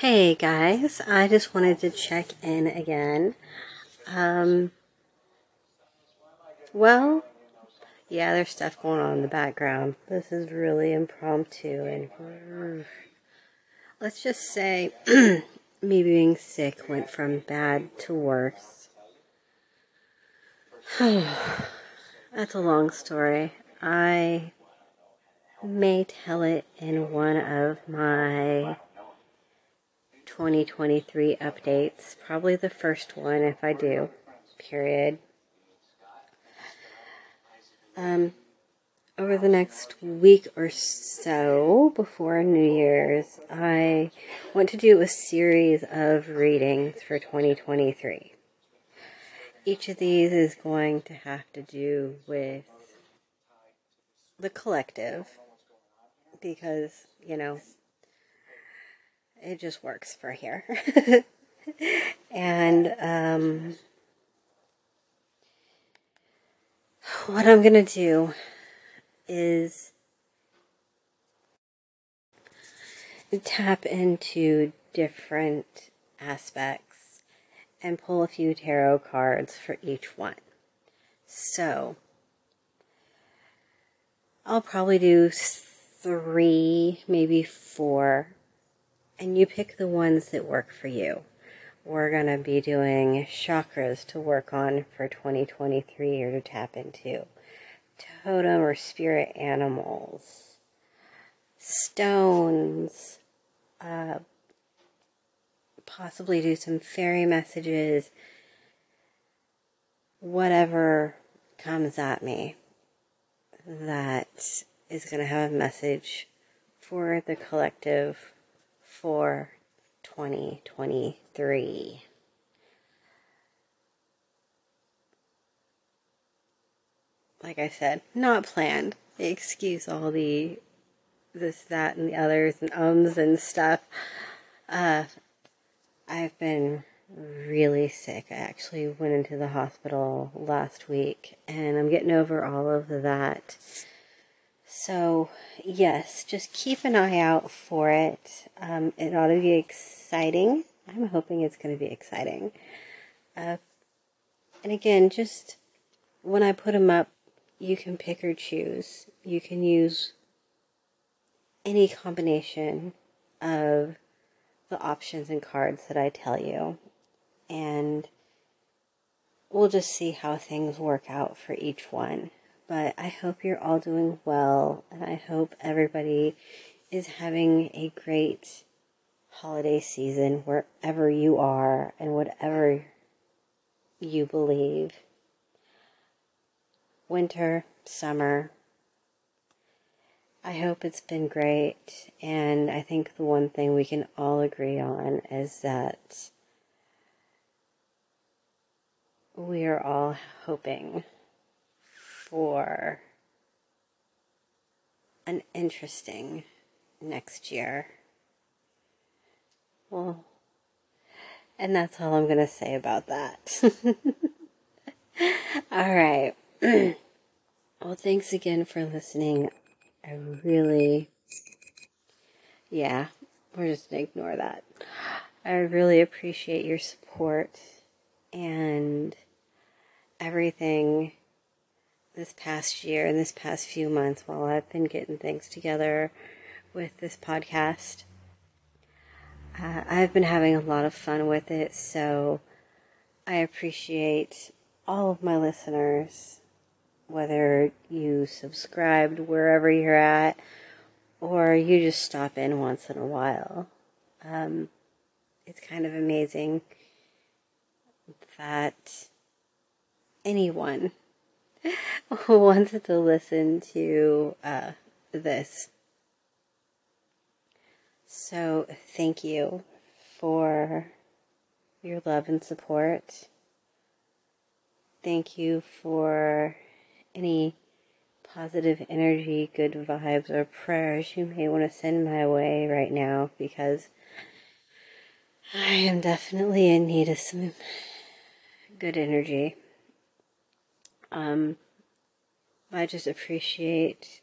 Hey guys, I just wanted to check in again. Um, well, yeah, there's stuff going on in the background. This is really impromptu and let's just say me being sick went from bad to worse. That's a long story. I may tell it in one of my 2023 updates. Probably the first one if I do. Period. Um, over the next week or so before New Year's, I want to do a series of readings for 2023. Each of these is going to have to do with the collective because, you know, it just works for here. and um, what I'm going to do is tap into different aspects and pull a few tarot cards for each one. So, I'll probably do three, maybe four and you pick the ones that work for you. We're going to be doing chakras to work on for 2023 or to tap into. Totem or spirit animals, stones, uh, possibly do some fairy messages, whatever comes at me that is going to have a message for the collective for 2023. Like I said, not planned. Excuse all the this, that, and the others, and ums and stuff. Uh, I've been really sick. I actually went into the hospital last week, and I'm getting over all of that so, yes, just keep an eye out for it. Um, it ought to be exciting. I'm hoping it's going to be exciting. Uh, and again, just when I put them up, you can pick or choose. You can use any combination of the options and cards that I tell you. And we'll just see how things work out for each one. But I hope you're all doing well, and I hope everybody is having a great holiday season wherever you are and whatever you believe. Winter, summer. I hope it's been great, and I think the one thing we can all agree on is that we are all hoping for an interesting next year. Well, and that's all I'm going to say about that. all right. well, thanks again for listening. I really, yeah, we're just going to ignore that. I really appreciate your support and everything this past year and this past few months while I've been getting things together with this podcast. Uh, I've been having a lot of fun with it, so I appreciate all of my listeners, whether you subscribed wherever you're at or you just stop in once in a while. Um, it's kind of amazing that anyone wanted to listen to uh, this. So, thank you for your love and support. Thank you for any positive energy, good vibes, or prayers you may want to send my way right now because I am definitely in need of some good energy. Um, I just appreciate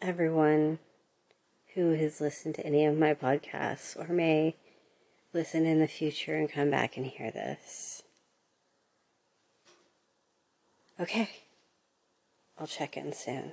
everyone who has listened to any of my podcasts or may listen in the future and come back and hear this. Okay. I'll check in soon.